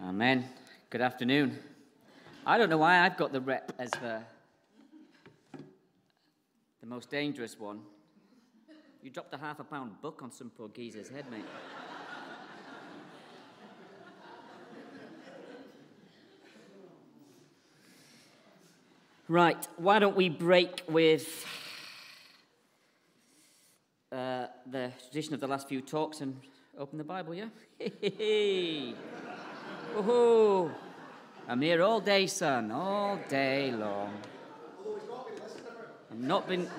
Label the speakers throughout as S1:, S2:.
S1: Amen. Good afternoon. I don't know why I've got the rep as the, the most dangerous one. You dropped a half a pound book on some poor geezer's head, mate. right, why don't we break with uh, the tradition of the last few talks and open the Bible, yeah? Woohoo! I'm here all day, son, all day long. I've not been.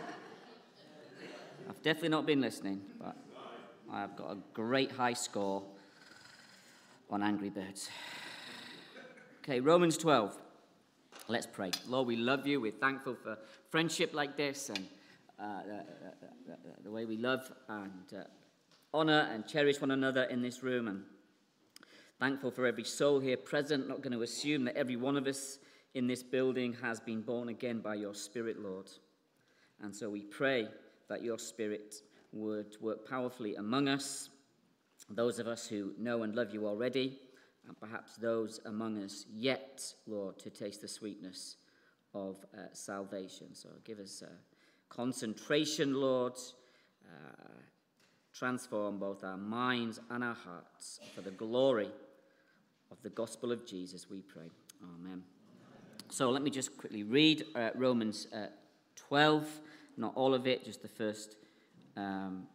S1: I've definitely not been listening, but I've got a great high score on Angry Birds. Okay, Romans 12. Let's pray. Lord, we love you. We're thankful for friendship like this and uh, the, the, the, way we love and uh, honor and cherish one another in this room. And Thankful for every soul here present, not going to assume that every one of us in this building has been born again by your Spirit, Lord. And so we pray that your Spirit would work powerfully among us, those of us who know and love you already, and perhaps those among us yet, Lord, to taste the sweetness of uh, salvation. So give us uh, concentration, Lord. Uh, transform both our minds and our hearts for the glory of the gospel of Jesus, we pray. Amen. So let me just quickly read uh, Romans uh, 12, not all of it, just the first um,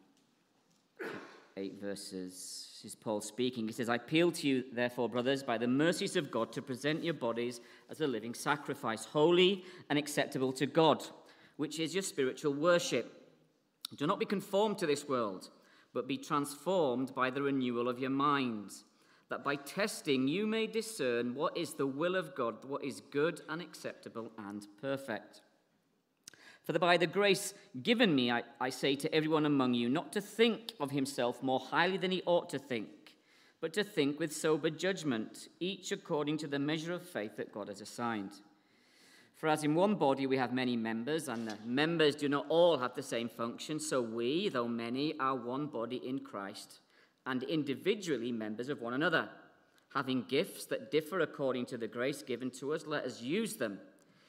S1: eight verses. This is Paul speaking. He says, I appeal to you, therefore, brothers, by the mercies of God, to present your bodies as a living sacrifice, holy and acceptable to God, which is your spiritual worship. Do not be conformed to this world, but be transformed by the renewal of your minds that by testing you may discern what is the will of God, what is good and acceptable and perfect. For by the grace given me, I, I say to everyone among you, not to think of himself more highly than he ought to think, but to think with sober judgment, each according to the measure of faith that God has assigned. For as in one body we have many members, and the members do not all have the same function, so we, though many, are one body in Christ and individually members of one another. Having gifts that differ according to the grace given to us, let us use them.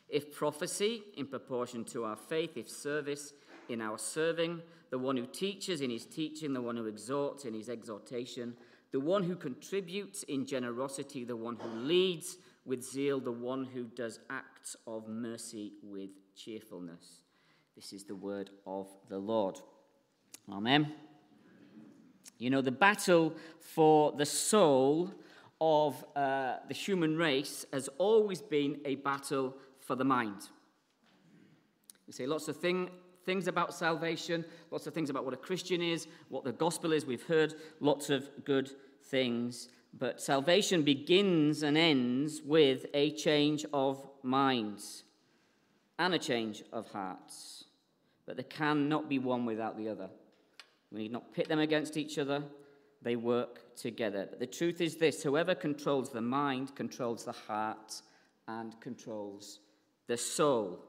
S1: If prophecy, in proportion to our faith, if service, in our serving, the one who teaches in his teaching, the one who exhorts in his exhortation, the one who contributes in generosity, the one who leads with zeal, the one who does acts of mercy with cheerfulness. This is the word of the Lord. Amen. You know, the battle for the soul of uh, the human race has always been a battle for the mind. We say lots of thing, things about salvation, lots of things about what a Christian is, what the gospel is. We've heard lots of good things. But salvation begins and ends with a change of minds and a change of hearts. But there cannot be one without the other. We need not pit them against each other, they work together. But the truth is this whoever controls the mind controls the heart and controls the soul.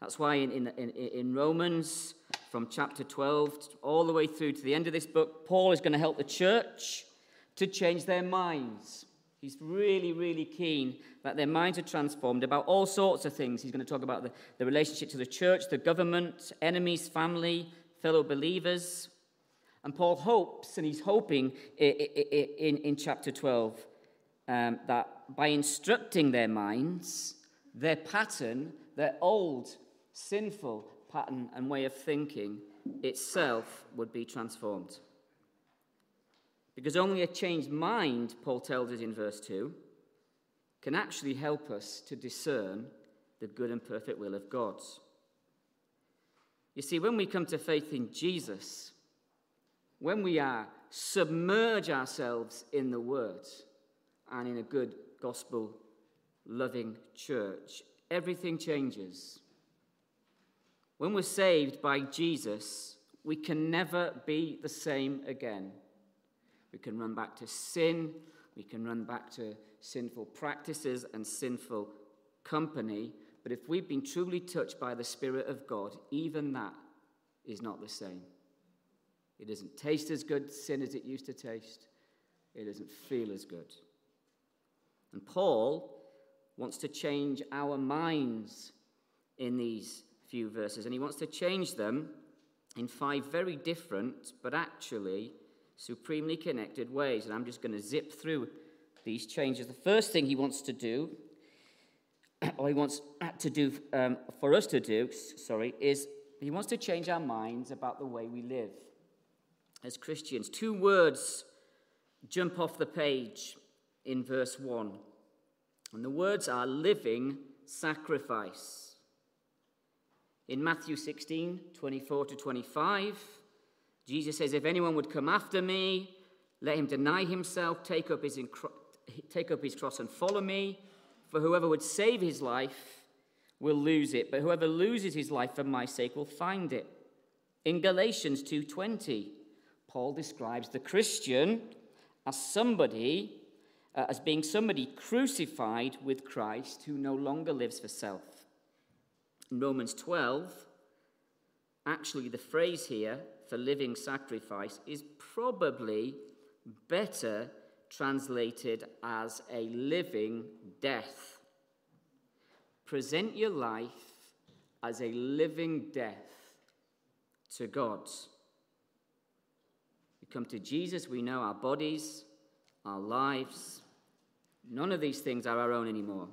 S1: That's why in, in, in, Romans, from chapter 12 all the way through to the end of this book, Paul is going to help the church to change their minds. He's really, really keen that their minds are transformed about all sorts of things. He's going to talk about the, the relationship to the church, the government, enemies, family, fellow believers. And Paul hopes, and he's hoping in, in, chapter 12, um, that by instructing their minds, their pattern, their old sinful pattern and way of thinking itself would be transformed. Because only a changed mind, Paul tells us in verse 2, can actually help us to discern the good and perfect will of God. You see, when we come to faith in Jesus, when we are submerge ourselves in the Word and in a good gospel loving church, everything changes. When we're saved by Jesus, we can never be the same again. We can run back to sin, we can run back to sinful practices and sinful company, but if we've been truly touched by the Spirit of God, even that is not the same. It doesn't taste as good, sin, as it used to taste. It doesn't feel as good. And Paul wants to change our minds in these few verses, and he wants to change them in five very different, but actually supremely connected ways. And I'm just going to zip through these changes. The first thing he wants to do, or he wants to do um, for us to do, sorry, is he wants to change our minds about the way we live as Christians. Two words jump off the page in verse 1. And the words are living sacrifice. In Matthew 16, 24 to 25, Jesus says, If anyone would come after me, let him deny himself, take up his, take up his cross, and follow me. For whoever would save his life will lose it, but whoever loses his life for my sake will find it. In Galatians 2:20, Paul describes the Christian as somebody uh, as being somebody crucified with Christ who no longer lives for self. In Romans 12, actually the phrase here for living sacrifice is probably better translated as a living death. Present your life as a living death to God. We come to Jesus, we know our bodies, our lives, none of these things are our own anymore.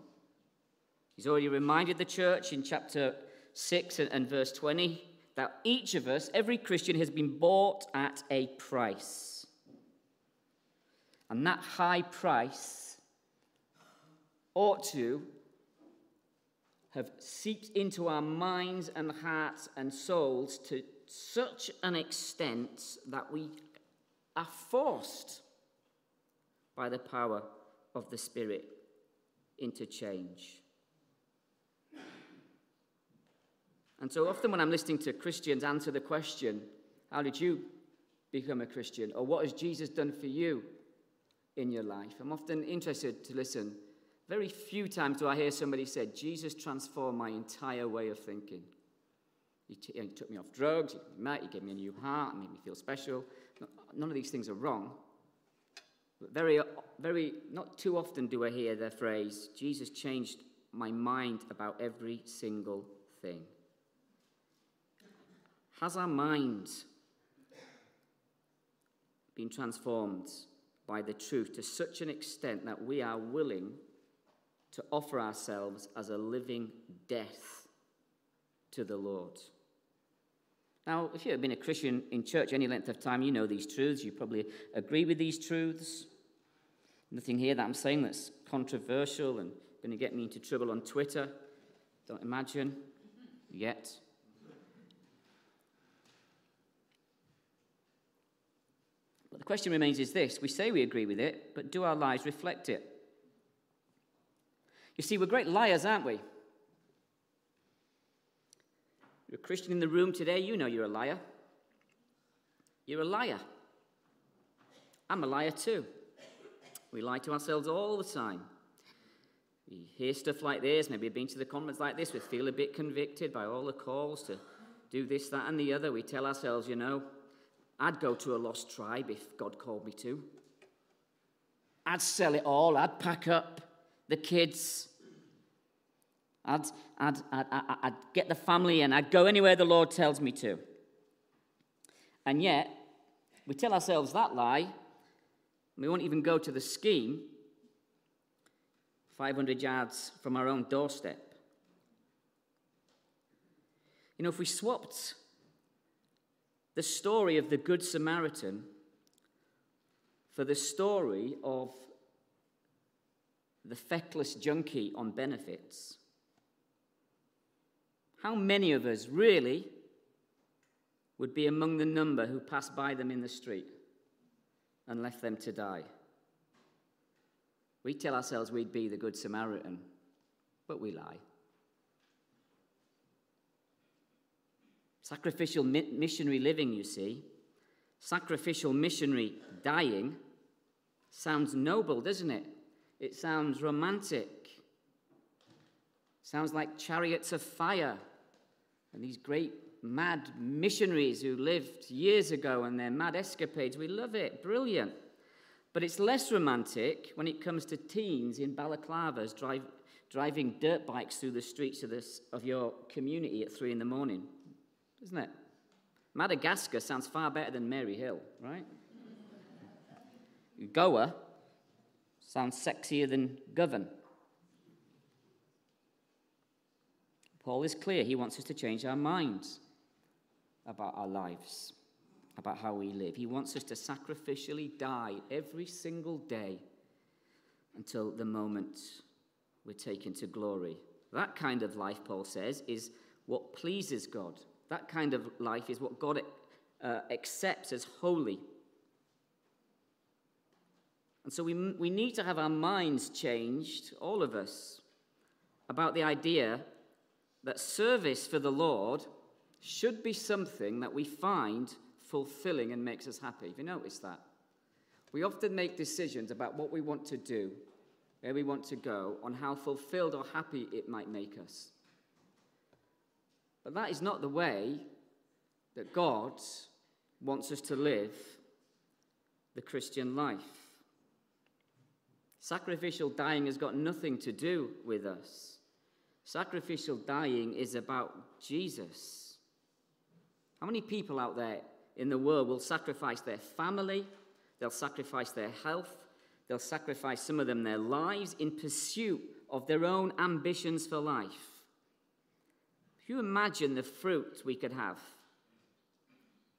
S1: He's already reminded the church in chapter 6 and verse 20 that each of us, every Christian, has been bought at a price. And that high price ought to have seeped into our minds and hearts and souls to such an extent that we are forced by the power of the Spirit into change. And so often when I'm listening to Christians answer the question, How did you become a Christian? Or what has Jesus done for you? In your life. I'm often interested to listen. Very few times do I hear somebody say, Jesus transformed my entire way of thinking. He, t- he took me off drugs, he, met, he gave me a new heart, made me feel special. None of these things are wrong. But very, very, not too often do I hear the phrase, Jesus changed my mind about every single thing. Has our mind been transformed by the truth to such an extent that we are willing to offer ourselves as a living death to the Lord. Now, if you've been a Christian in church any length of time, you know these truths. You probably agree with these truths. Nothing here that I'm saying that's controversial and going to get me into trouble on Twitter. Don't imagine yet. But the question remains is this we say we agree with it, but do our lives reflect it? You see, we're great liars, aren't we? You're a Christian in the room today, you know you're a liar. You're a liar. I'm a liar too. We lie to ourselves all the time. We hear stuff like this, maybe been to the conference like this, we feel a bit convicted by all the calls to do this, that, and the other. We tell ourselves, you know, I'd go to a lost tribe if God called me to. I'd sell it all. I'd pack up the kids. I'd, I'd, I'd, I'd, get the family in. I'd go anywhere the Lord tells me to. And yet, we tell ourselves that lie. We won't even go to the scheme 500 yards from our own doorstep. You know, if we swapped the story of the Good Samaritan for the story of the feckless junkie on benefits, how many of us really would be among the number who passed by them in the street and left them to die? We tell ourselves we'd be the Good Samaritan, but we lie. Sacrificial mi- missionary living, you see, sacrificial missionary dying sounds noble, doesn't it? It sounds romantic. Sounds like chariots of fire and these great mad missionaries who lived years ago and their mad escapades. We love it. Brilliant. But it's less romantic when it comes to teens in balaclavas drive, driving dirt bikes through the streets of, this, of your community at three in the morning, isn't it? Madagascar sounds far better than Maryhill, right? Goa sounds sexier than Govan. Paul is clear. He wants us to change our minds about our lives, about how we live. He wants us to sacrificially die every single day until the moment we're taken to glory. That kind of life, Paul says, is what pleases God. That kind of life is what God uh, accepts as holy. And so we, we need to have our minds changed, all of us, about the idea that service for the Lord should be something that we find fulfilling and makes us happy. Have you noticed that? We often make decisions about what we want to do, where we want to go, on how fulfilled or happy it might make us. But that is not the way that God wants us to live the Christian life. Sacrificial dying has got nothing to do with us. Sacrificial dying is about Jesus. How many people out there in the world will sacrifice their family, they'll sacrifice their health, they'll sacrifice some of them their lives in pursuit of their own ambitions for life? You imagine the fruit we could have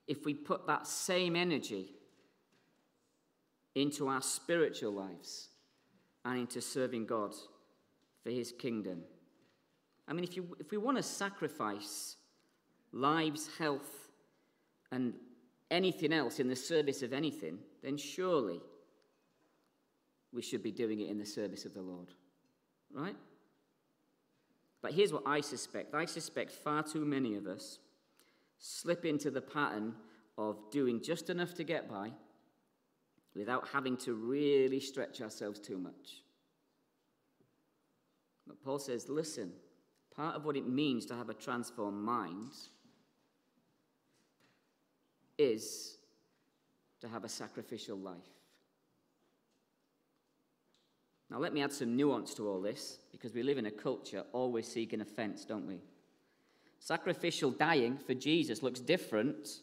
S1: if we put that same energy into our spiritual lives and into serving God for his kingdom? I mean, if, you, if we want to sacrifice lives, health, and anything else in the service of anything, then surely we should be doing it in the service of the Lord. Right? But here's what I suspect I suspect far too many of us slip into the pattern of doing just enough to get by without having to really stretch ourselves too much. But Paul says, listen, part of what it means to have a transformed mind is to have a sacrificial life. Now, let me add some nuance to all this because we live in a culture always seeking offense, don't we? Sacrificial dying for Jesus looks different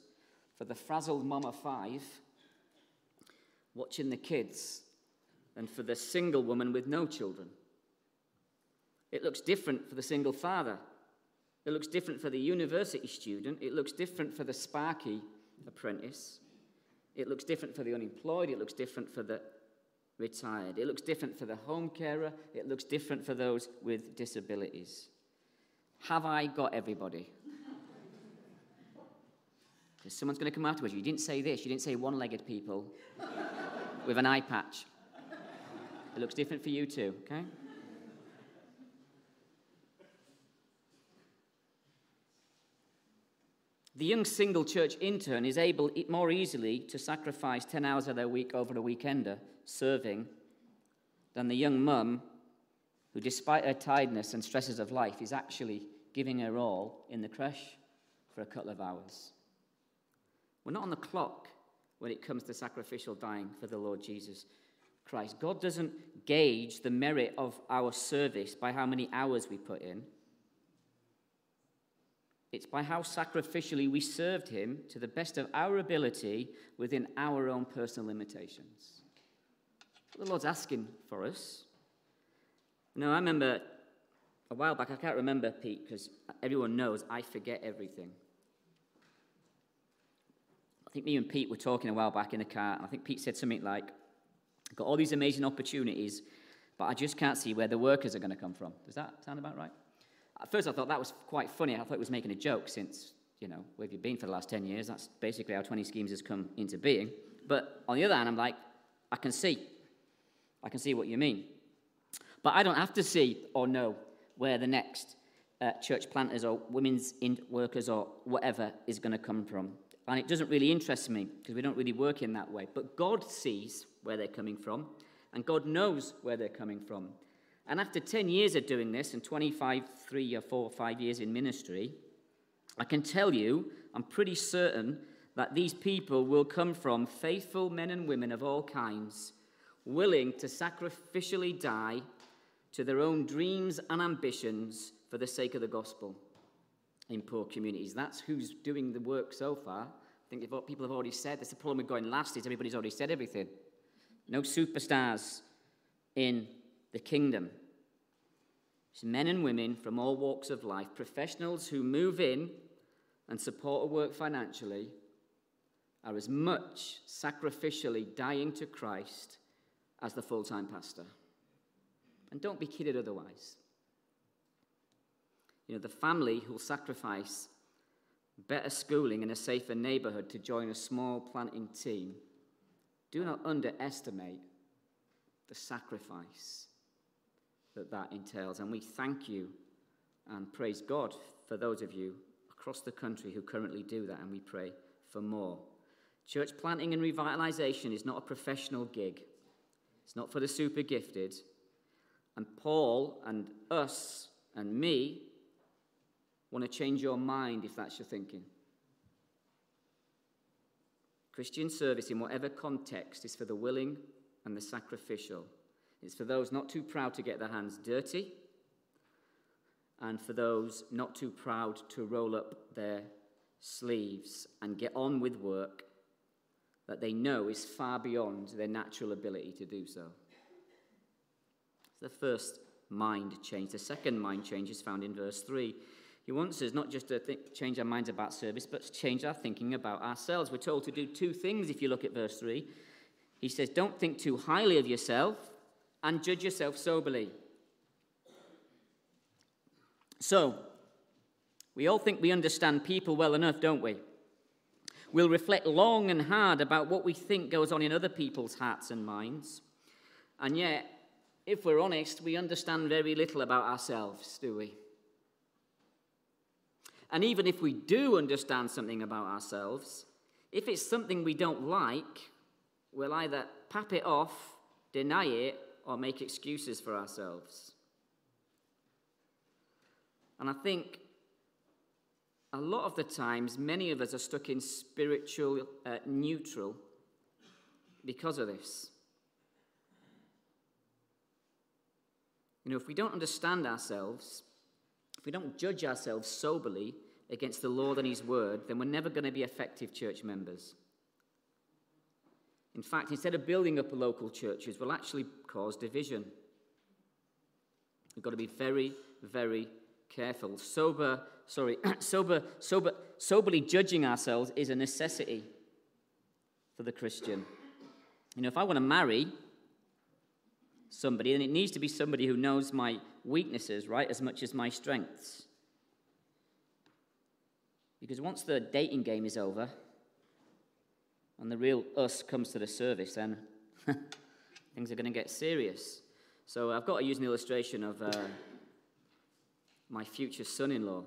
S1: for the frazzled of five watching the kids than for the single woman with no children. It looks different for the single father. It looks different for the university student. It looks different for the sparky apprentice. It looks different for the unemployed. It looks different for the retired. It looks different for the home carer. It looks different for those with disabilities. Have I got everybody? Because someone's going to come afterwards. You didn't say this. You didn't say one legged people with an eye patch. It looks different for you too, okay? The young single church intern is able more easily to sacrifice 10 hours of their week over a weekender serving than the young mum who, despite her tiredness and stresses of life, is actually giving her all in the creche for a couple of hours. We're not on the clock when it comes to sacrificial dying for the Lord Jesus Christ. God doesn't gauge the merit of our service by how many hours we put in. It's by how sacrificially we served him to the best of our ability within our own personal limitations. The Lord's asking for us. Know, I remember a while back, I can't remember, Pete, because everyone knows I forget everything. I think me and Pete were talking a while back in the car, and I think Pete said something like, I've got all these amazing opportunities, but I just can't see where the workers are going to come from. Does that sound about right? At first, I thought that was quite funny. I thought it was making a joke since, you know, where have you been for the last 10 years? That's basically how 20schemes has come into being. But on the other hand, I'm like, I can see. I can see what you mean. But I don't have to see or know where the next uh, church planters or women's workers or whatever is going to come from. And it doesn't really interest me because we don't really work in that way. But God sees where they're coming from, and God knows where they're coming from. And after 10 years of doing this and 25, three or four or five years in ministry, I can tell you, I'm pretty certain that these people will come from faithful men and women of all kinds willing to sacrificially die to their own dreams and ambitions for the sake of the gospel in poor communities. That's who's doing the work so far. I think what people have already said that's the problem with going last is everybody's already said everything. No superstars in the kingdom. It's men and women from all walks of life, professionals who move in and support a work financially, are as much sacrificially dying to Christ as the full time pastor. And don't be kidded otherwise. You know, the family who'll sacrifice better schooling in a safer neighborhood to join a small planting team, do not underestimate the sacrifice that that entails. And we thank you and praise God for those of you across the country who currently do that, and we pray for more. Church planting and revitalization is not a professional gig, it's not for the super gifted. And Paul and us and me want to change your mind if that's your thinking. Christian service, in whatever context, is for the willing and the sacrificial. It's for those not too proud to get their hands dirty, and for those not too proud to roll up their sleeves and get on with work that they know is far beyond their natural ability to do so. It's the first mind change. The second mind change is found in verse 3. He wants us not just to change our minds about service, but to change our thinking about ourselves. We're told to do two things if you look at verse 3. He says, Don't think too highly of yourself and judge yourself soberly. So, we all think we understand people well enough, don't we? We'll reflect long and hard about what we think goes on in other people's hearts and minds. And yet, if we're honest, we understand very little about ourselves, do we? And even if we do understand something about ourselves, if it's something we don't like, we'll either pap it off, deny it, or make excuses for ourselves. And I think a lot of the times, many of us are stuck in spiritual uh, neutral because of this. You know, if we don't understand ourselves, if we don't judge ourselves soberly against the Lord and His Word, then we're never going to be effective church members. In fact, instead of building up local churches, we'll actually cause division. We've got to be very, very careful. Sober, sorry, sober, sober, soberly judging ourselves is a necessity for the Christian. You know, if I want to marry somebody, then it needs to be somebody who knows my weaknesses, right, as much as my strengths. Because once the dating game is over, and the real us comes to the service, then things are going to get serious. So I've got to use an illustration of uh, my future son in law.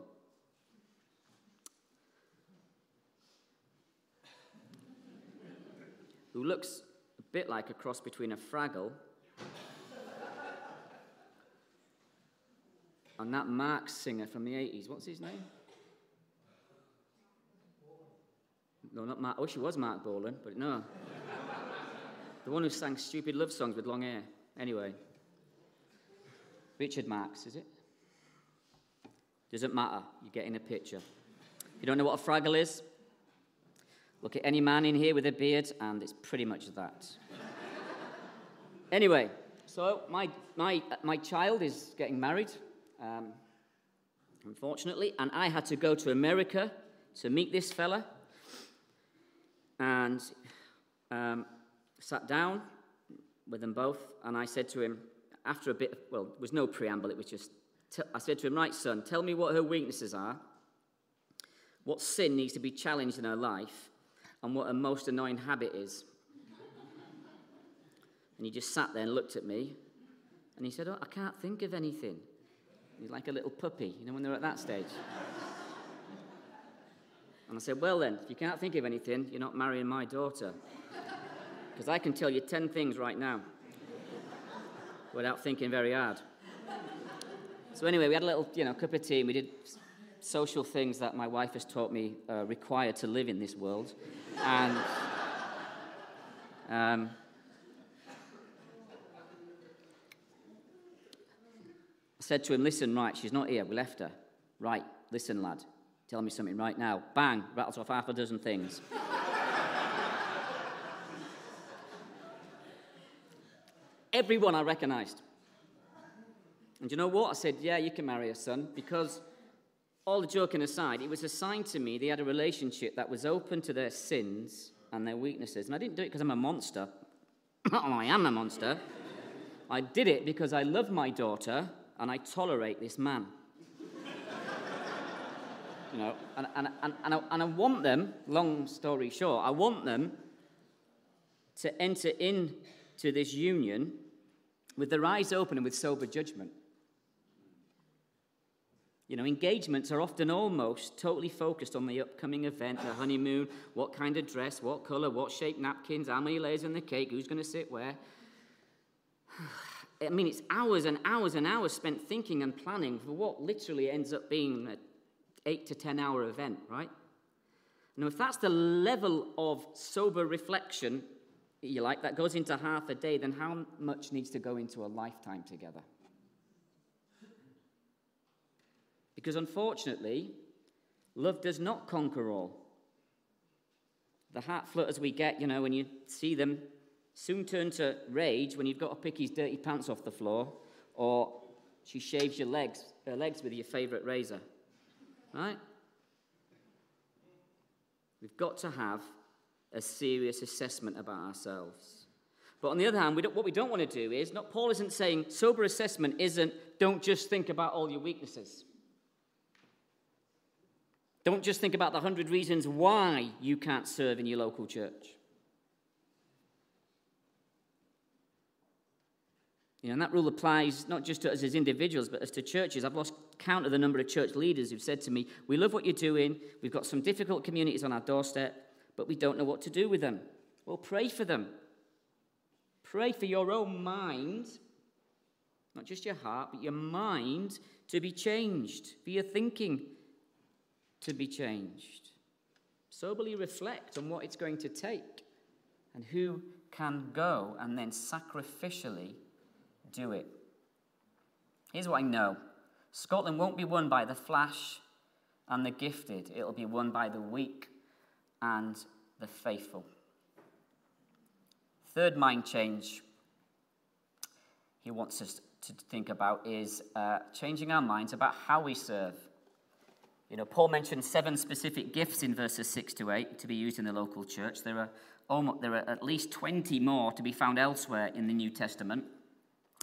S1: Who looks a bit like a cross between a Fraggle and that Marx singer from the 80s. What's his name? No, not Mark. I wish it was Marc Bolan, but no. the one who sang stupid love songs with long hair. Anyway. Richard Marx, is it? Doesn't matter. You're getting a picture. You don't know what a Fraggle is? Look at any man in here with a beard, and it's pretty much that. anyway, so my, my, my child is getting married, um, unfortunately, and I had to go to America to meet this fella and um, sat down with them both, and I said to him, after a bit, well, there was no preamble, it was just, t- I said to him, right, son, tell me what her weaknesses are, what sin needs to be challenged in her life, and what her most annoying habit is. and he just sat there and looked at me, and he said, oh, I can't think of anything. He's like a little puppy, you know, when they're at that stage. And I said, Well, then, if you can't think of anything, you're not marrying my daughter. Because I can tell you 10 things right now without thinking very hard. So, anyway, we had a little you know, cup of tea and we did social things that my wife has taught me uh, required to live in this world. And. Um, I said to him, Listen, right, she's not here. We left her. Right, listen, lad. Tell me something right now. Bang, rattles off half a dozen things. Everyone I recognized. And you know what? I said, Yeah, you can marry her, son, because all the joking aside, it was a sign to me they had a relationship that was open to their sins and their weaknesses. And I didn't do it because I'm a monster. oh, I am a monster. I did it because I love my daughter and I tolerate this man. You know, and, and, and, and, I, and I want them, long story short, I want them to enter into this union with their eyes open and with sober judgment. You know, engagements are often almost totally focused on the upcoming event, the honeymoon, what kind of dress, what colour, what shape napkins, how many layers in the cake, who's going to sit where. I mean, it's hours and hours and hours spent thinking and planning for what literally ends up being an eight to 10 hour event, right? Now, if that's the level of sober reflection, you like, that goes into half a day, then how much needs to go into a lifetime together? Because unfortunately, love does not conquer all. The heart flutters we get, you know, when you see them soon turn to rage when you've got to pick his dirty pants off the floor or she shaves your legs, her legs with your favorite razor. Right? We've got to have a serious assessment about ourselves. But on the other hand, we what we don't want to do is, not Paul isn't saying sober assessment isn't don't just think about all your weaknesses. Don't just think about the hundred reasons why you can't serve in your local church. You know, and that rule applies not just to us as individuals, but as to churches. I've lost count of the number of church leaders who've said to me, We love what you're doing. We've got some difficult communities on our doorstep, but we don't know what to do with them. Well, pray for them. Pray for your own mind, not just your heart, but your mind to be changed, for your thinking to be changed. Soberly reflect on what it's going to take and who can go and then sacrificially do it. Here's what I know Scotland won't be won by the flash and the gifted, it'll be won by the weak and the faithful. Third mind change he wants us to think about is uh, changing our minds about how we serve. You know, Paul mentioned seven specific gifts in verses 6 to 8 to be used in the local church. There are, almost, there are at least 20 more to be found elsewhere in the New Testament.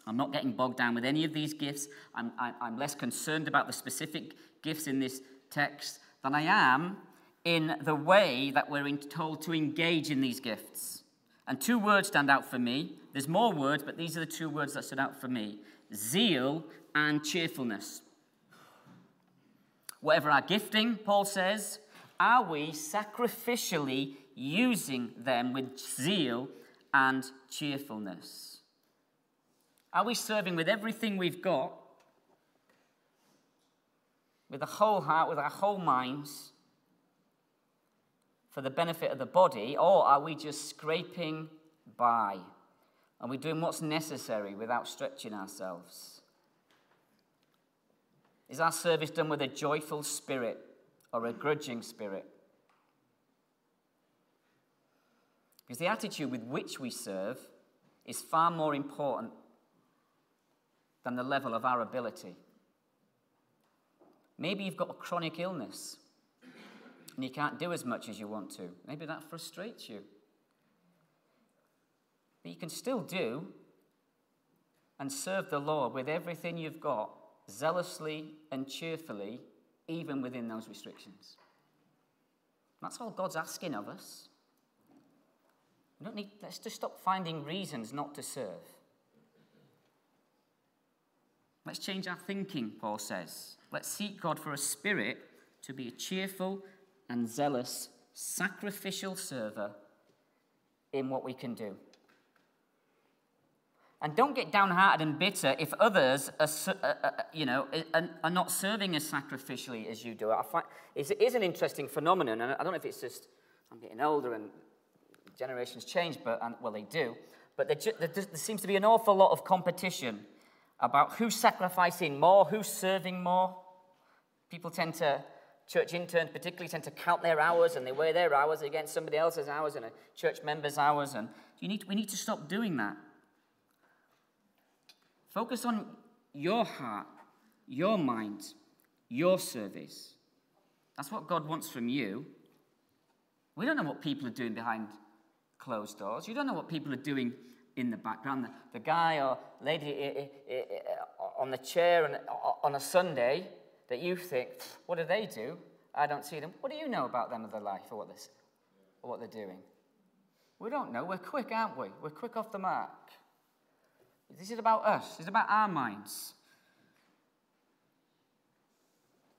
S1: I'm not getting bogged down with any of these gifts. I'm, I, am i am less concerned about the specific gifts in this text than I am in the way that we're told to engage in these gifts. And two words stand out for me. There's more words, but these are the two words that stood out for me zeal and cheerfulness. Whatever our gifting, Paul says, are we sacrificially using them with zeal and cheerfulness? Are we serving with everything we've got, with the whole heart, with our whole minds, for the benefit of the body, or are we just scraping by? Are we doing what's necessary without stretching ourselves? Is our service done with a joyful spirit or a grudging spirit? Because the attitude with which we serve is far more important than the level of our ability. Maybe you've got a chronic illness and you can't do as much as you want to. Maybe that frustrates you. But you can still do and serve the Lord with everything you've got, zealously and cheerfully, even within those restrictions. That's all God's asking of us. We don't need, let's just stop finding reasons not to serve. Let's change our thinking, Paul says. Let's seek God for a spirit to be a cheerful and zealous, sacrificial server in what we can do. And don't get downhearted and bitter if others are, uh, uh, uh, you know, are, not serving as sacrificially as you do. I find it is an interesting phenomenon, and I don't know if it's just I'm getting older and generations change, but well, they do. But there seems to be an awful lot of competition about who's sacrificing more, who's serving more. People tend to, church interns particularly, tend to count their hours and they weigh their hours against somebody else's hours and a church member's hours. And you need, we need to stop doing that. Focus on your heart, your mind, your service. That's what God wants from you. We don't know what people are doing behind closed doors. You don't know what people are doing in the background. The, the guy or lady eh, eh, eh, on the chair and on a Sunday that you think, what do they do? I don't see them. What do you know about them or their life or what, this, or what they're doing? We don't know. We're quick, aren't we? We're quick off the mark. This is about us, it's about our minds.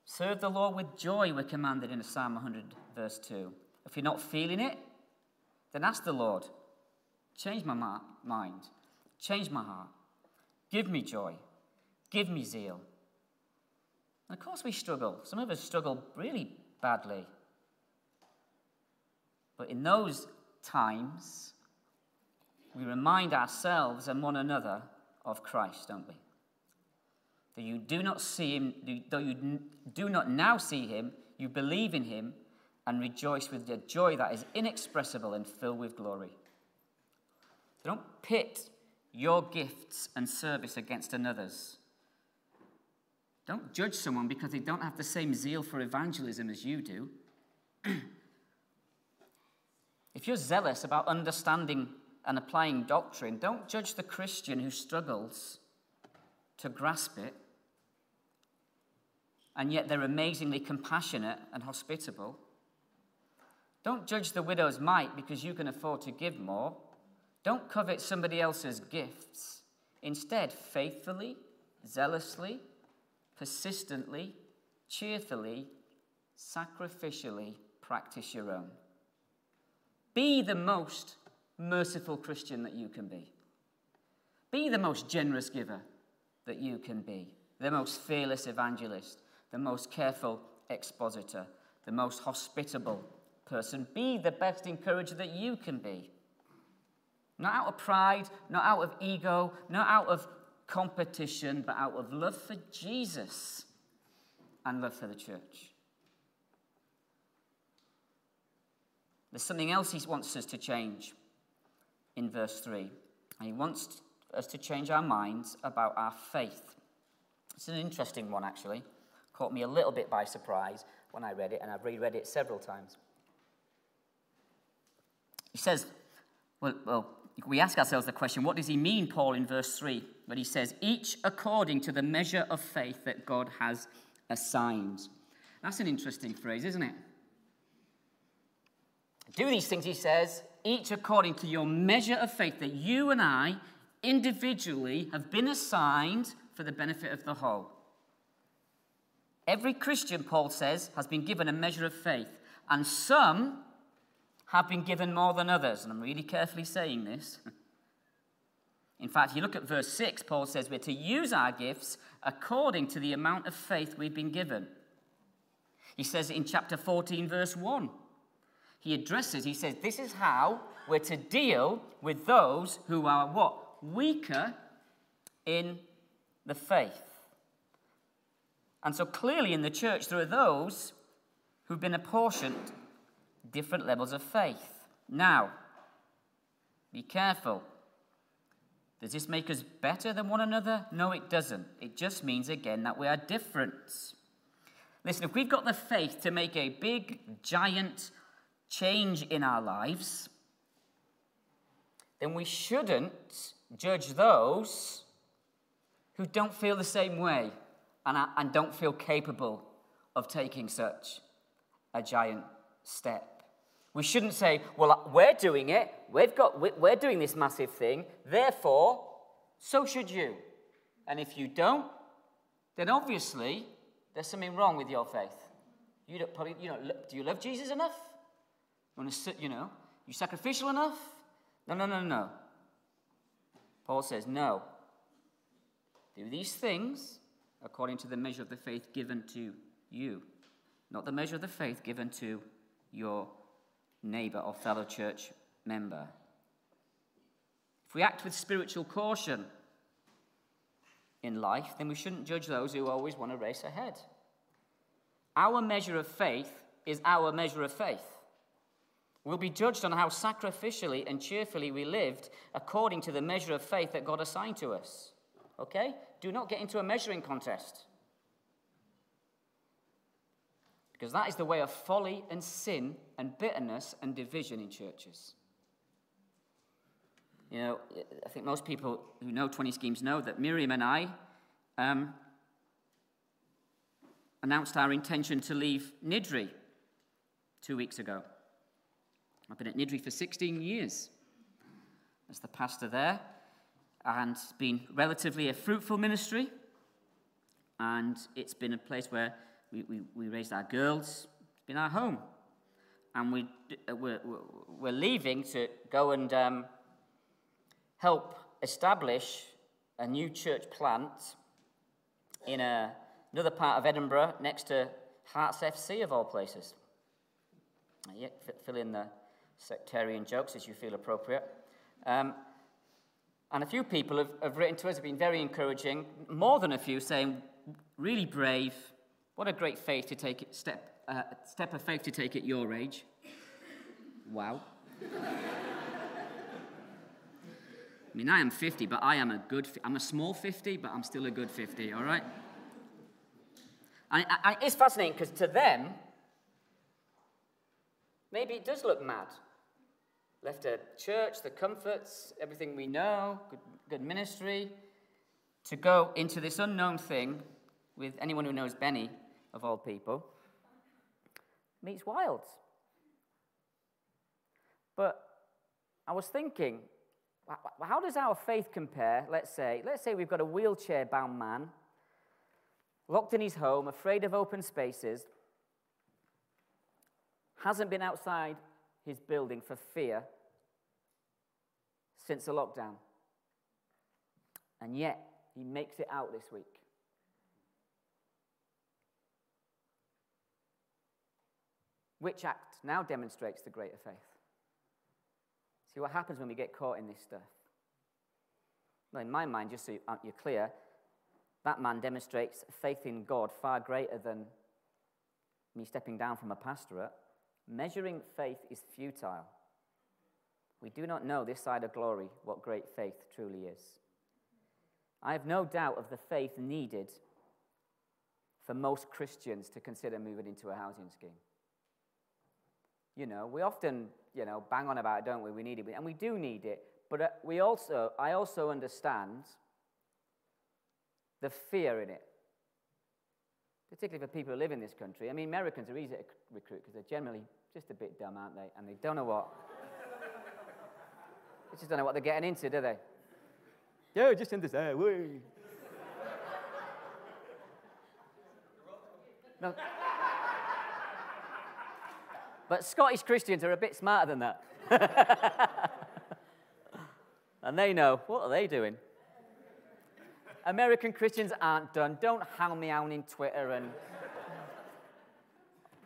S1: Serve the Lord with joy, we're commanded in Psalm 100, verse 2. If you're not feeling it, then ask the Lord, change my mind, change my heart, give me joy, give me zeal. And of course, we struggle. Some of us struggle really badly. But in those times, we remind ourselves and one another of Christ, don't we? That you do not see him, though you do not now see him, you believe in him and rejoice with a joy that is inexpressible and filled with glory. Don't pit your gifts and service against another's. Don't judge someone because they don't have the same zeal for evangelism as you do. if you're zealous about understanding and applying doctrine, don't judge the Christian who struggles to grasp it, and yet they're amazingly compassionate and hospitable. Don't judge the widow's mite because you can afford to give more. Don't covet somebody else's gifts. Instead, faithfully, zealously, persistently, cheerfully, sacrificially practice your own. Be the most merciful Christian that you can be. Be the most generous giver that you can be, the most fearless evangelist, the most careful expositor, the most hospitable person. Be the best encourager that you can be. Not out of pride, not out of ego, not out of competition, but out of love for Jesus and love for the church. There's something else he wants us to change in verse 3. And he wants us to change our minds about our faith. It's an interesting one, actually. Caught me a little bit by surprise when I read it, and I've reread it several times. He says, well, well, we ask ourselves the question what does he mean, Paul, in verse 3, when he says, each according to the measure of faith that God has assigned? That's an interesting phrase, isn't it? Do these things, he says, each according to your measure of faith that you and I individually have been assigned for the benefit of the whole. Every Christian, Paul says, has been given a measure of faith, and some have been given more than others. And I'm really carefully saying this. In fact, you look at verse 6, Paul says we're to use our gifts according to the amount of faith we've been given. He says in chapter 14, verse 1 he addresses, he says, this is how we're to deal with those who are what? Weaker in the faith. And so clearly in the church, there are those who've been apportioned different levels of faith. Now, be careful. Does this make us better than one another? No, it doesn't. It just means, again, that we are different. Listen, if we've got the faith to make a big, giant, change in our lives, then we shouldn't judge those who don't feel the same way and, and don't feel capable of taking such a giant step. We shouldn't say, well, uh, we're doing it, we've got, we're doing this massive thing, therefore, so should you. And if you don't, then obviously there's something wrong with your faith. You don't probably, you know, do you love Jesus enough? You know, you sacrificial enough? No, no, no, no. Paul says, no. Do these things according to the measure of the faith given to you, not the measure of the faith given to your neighbor or fellow church member. If we act with spiritual caution in life, then we shouldn't judge those who always want to race ahead. Our measure of faith is our measure of faith. We'll be judged on how sacrificially and cheerfully we lived according to the measure of faith that God assigned to us. Okay? Do not get into a measuring contest. Because that is the way of folly and sin and bitterness and division in churches. You know, I think most people who know 20schemes know that Miriam and I um, announced our intention to leave Niddrie two weeks ago. I've been at Niddrie for 16 years as the pastor there, and it's been relatively a fruitful ministry. And it's been a place where we, we, we raised our girls, it's our home. And we, uh, we're, we're leaving to go and um, help establish a new church plant in a, another part of Edinburgh next to Hearts FC, of all places. Yeah, fill in the sectarian jokes as you feel appropriate. Um, and a few people have, have written to us, have been very encouraging, more than a few saying, really brave, what a great faith to take it, step, uh, step of faith to take at your age. Wow. I mean, I am 50, but I am a good, I'm a small 50, but I'm still a good 50, all right? And, and it's fascinating because to them, maybe it does look mad. Left a church, the comforts, everything we know, good, good ministry, to go into this unknown thing with anyone who knows Benny, of all people, meets wild. But I was thinking, how does our faith compare? Let's say, let's say we've got a wheelchair bound man, locked in his home, afraid of open spaces, hasn't been outside his building for fear since the lockdown. And yet, he makes it out this week. Which act now demonstrates the greater faith? See what happens when we get caught in this stuff. Well, in my mind, just so uh, you're clear, that man demonstrates faith in God far greater than me stepping down from a pastorate. Measuring faith is futile. We do not know this side of glory what great faith truly is. I have no doubt of the faith needed for most Christians to consider moving into a housing scheme. You know, we often, you know, bang on about it, don't we? We need it, and we do need it. But uh, we also, I also understand the fear in it, particularly for people who live in this country. I mean, Americans are easy to recruit because they're generally just a bit dumb, aren't they? And they don't know what. they just don't know what they're getting into, do they? Yeah, just in this air. no. But Scottish Christians are a bit smarter than that. and they know what are they doing? American Christians aren't done. Don't hound me out in Twitter and.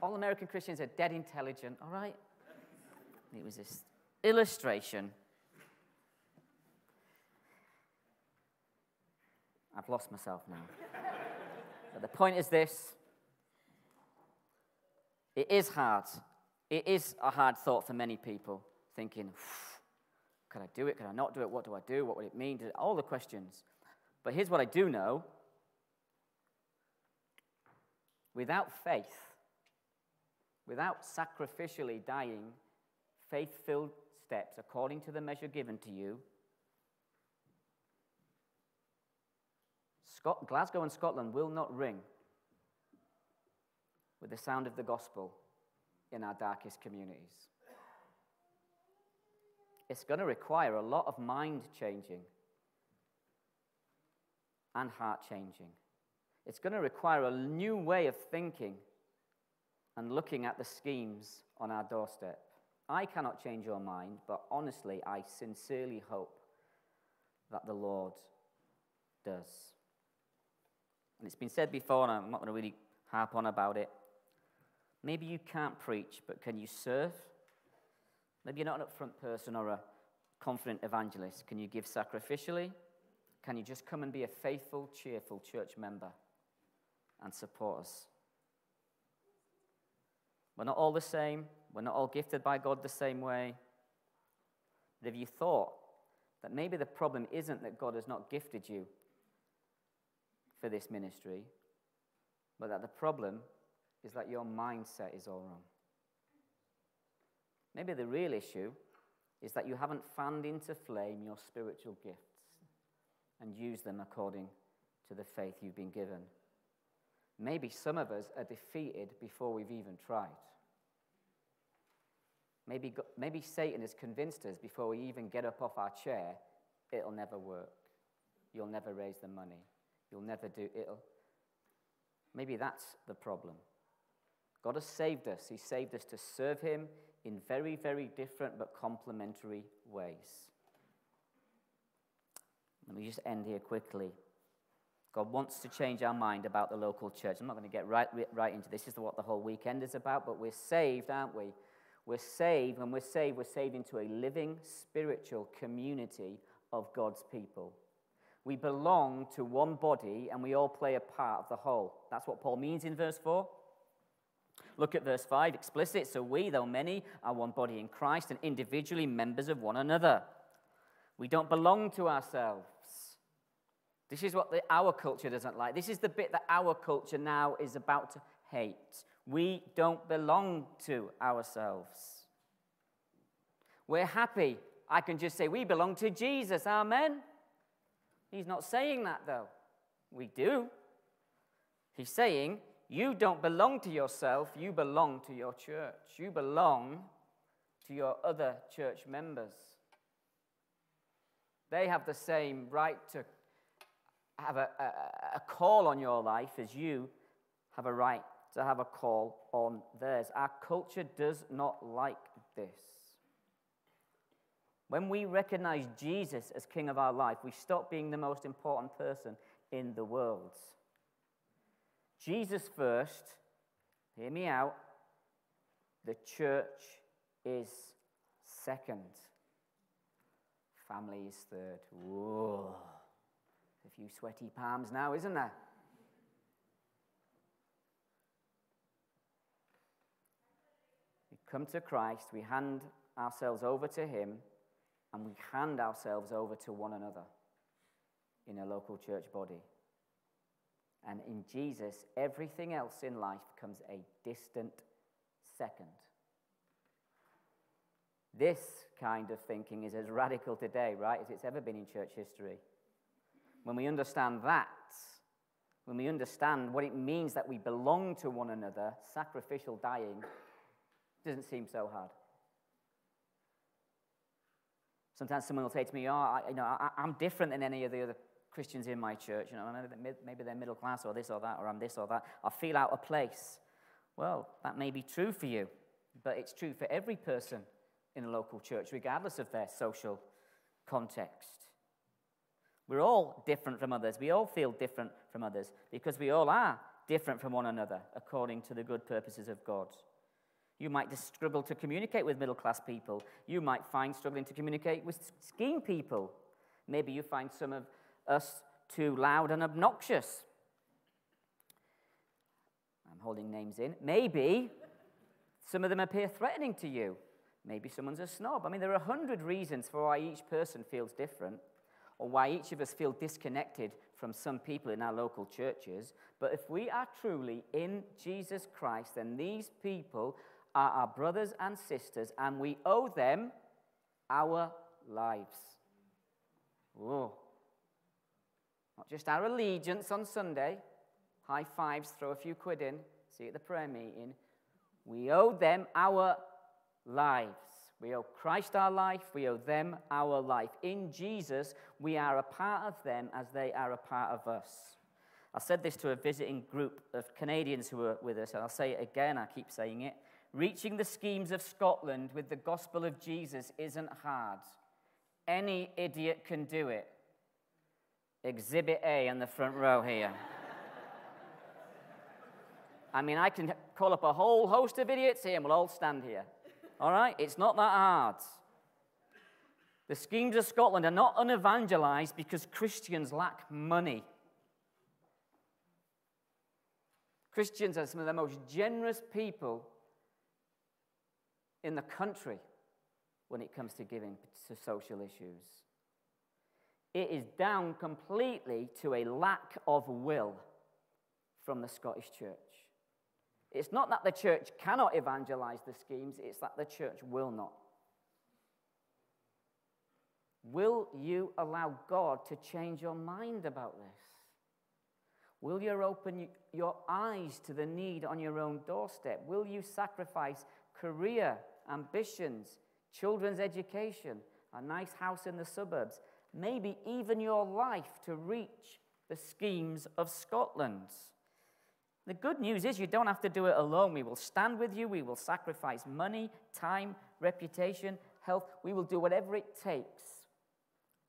S1: All American Christians are dead intelligent, all right? It was this illustration. I've lost myself now. but the point is this it is hard it is a hard thought for many people, thinking, could I do it? Could I not do it? What do I do? What would it mean? All the questions. But here's what I do know without faith, without sacrificially dying, faith filled steps according to the measure given to you, Scot- Glasgow and Scotland will not ring with the sound of the gospel in our darkest communities. It's going to require a lot of mind changing and heart changing. It's going to require a new way of thinking and looking at the schemes on our doorstep. I cannot change your mind, but honestly, I sincerely hope that the Lord does. And it's been said before, and I'm not going to really harp on about it. Maybe you can't preach, but can you serve? Maybe you're not an upfront person or a confident evangelist. Can you give sacrificially? Can you just come and be a faithful, cheerful church member and support us? We're not all the same. We're not all gifted by God the same way. But have you thought that maybe the problem isn't that God has not gifted you for this ministry, but that the problem is that your mindset is all wrong? Maybe the real issue is that you haven't fanned into flame your spiritual gifts and used them according to the faith you've been given. Maybe some of us are defeated before we've even tried. Maybe, maybe Satan has convinced us before we even get up off our chair, it'll never work. You'll never raise the money. You'll never do it'll. Maybe that's the problem. God has saved us. He saved us to serve Him in very, very different but complementary ways. Let me just end here quickly. God wants to change our mind about the local church. I'm not going to get right, right into this. This is what the whole weekend is about, but we're saved, aren't we? We're saved. When we're saved, we're saved into a living spiritual community of God's people. We belong to one body and we all play a part of the whole. That's what Paul means in verse 4. Look at verse 5, explicit. So we, though many, are one body in Christ and individually members of one another. We don't belong to ourselves. This is what the, our culture doesn't like. This is the bit that our culture now is about to hate. We don't belong to ourselves. We're happy. I can just say, We belong to Jesus. Amen. He's not saying that, though. We do. He's saying, You don't belong to yourself, you belong to your church. You belong to your other church members. They have the same right to have a, a, a call on your life as you have a right to have a call on theirs. Our culture does not like this. When we recognize Jesus as King of our life, we stop being the most important person in the world. Jesus first, hear me out, the church is second, family is third. Whoa. A few sweaty palms now, isn't there? We come to Christ, we hand ourselves over to Him, and we hand ourselves over to one another in a local church body. And in Jesus, everything else in life becomes a distant second. This kind of thinking is as radical today, right, as it's ever been in church history. When we understand that, when we understand what it means that we belong to one another, sacrificial dying doesn't seem so hard. Sometimes someone will say to me, "Oh, I, you know, I, am different than any of the other Christians in my church. You know, maybe they're middle class or this or that, or I'm this or that. I feel out of place." Well, that may be true for you, but it's true for every person in a local church, regardless of their social context. We're all different from others. We all feel different from others because we all are different from one another according to the good purposes of God. You might just struggle to communicate with middle class people. You might find struggling to communicate with scheme people. Maybe you find some of us too loud and obnoxious. I'm holding names in. Maybe some of them appear threatening to you. Maybe someone's a snob. I mean, there are a hundred reasons for why each person feels different or why each of us feel disconnected from some people in our local churches. But if we are truly in Jesus Christ, then these people are our brothers and sisters, and we owe them our lives. Whoa. Not just our allegiance on Sunday, high fives, throw a few quid in, see you at the prayer meeting. We owe them our lives. We owe Christ our life, we owe them our life. In Jesus, we are a part of them as they are a part of us. I said this to a visiting group of Canadians who were with us, and I'll say it again, I keep saying it. Reaching the schemes of Scotland with the gospel of Jesus isn't hard. Any idiot can do it. Exhibit A in the front row here. I mean, I can call up a whole host of idiots here and we'll all stand here. All right? It's not that hard. The schemes of Scotland are not unevangelized because Christians lack money. Christians are some of the most generous people in the country when it comes to giving to social issues. It is down completely to a lack of will from the Scottish church. It's not that the church cannot evangelize the schemes, it's that the church will not. Will you allow God to change your mind about this? Will you open your eyes to the need on your own doorstep? Will you sacrifice career, ambitions, children's education, a nice house in the suburbs, maybe even your life to reach the schemes of Scotland? The good news is you don't have to do it alone. We will stand with you. We will sacrifice money, time, reputation, health. We will do whatever it takes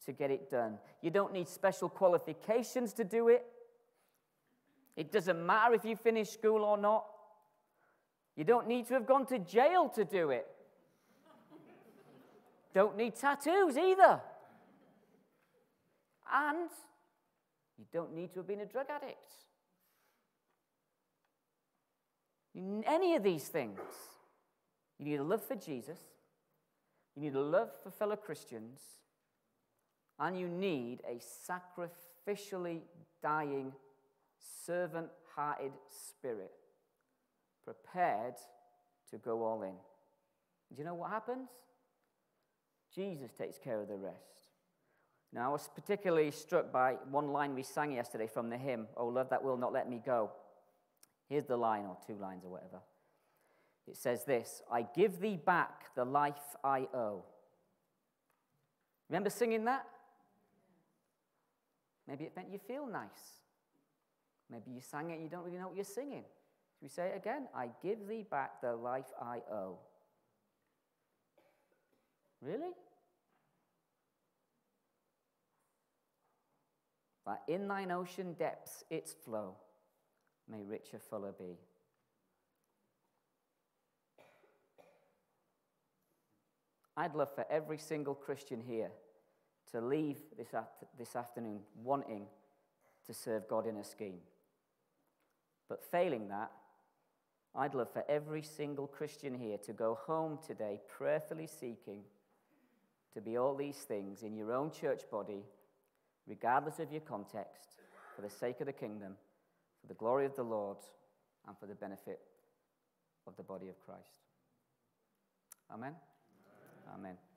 S1: to get it done. You don't need special qualifications to do it. It doesn't matter if you finish school or not. You don't need to have gone to jail to do it. don't need tattoos either. And you don't need to have been a drug addict. Any of these things. You need a love for Jesus. You need a love for fellow Christians. And you need a sacrificially dying, servant hearted spirit prepared to go all in. Do you know what happens? Jesus takes care of the rest. Now, I was particularly struck by one line we sang yesterday from the hymn, Oh, love that will not let me go. Here's the line, or two lines, or whatever. It says this I give thee back the life I owe. Remember singing that? Maybe it meant you feel nice. Maybe you sang it and you don't really know what you're singing. Should we say it again? I give thee back the life I owe. Really? That in thine ocean depths its flow may richer, fuller be. I'd love for every single Christian here to leave this, this afternoon wanting to serve God in a scheme. But failing that, I'd love for every single Christian here to go home today prayerfully seeking to be all these things in your own church body, regardless of your context, for the sake of the kingdom, for the glory of the Lord, and for the benefit of the body of Christ. Amen. Amen. Amen.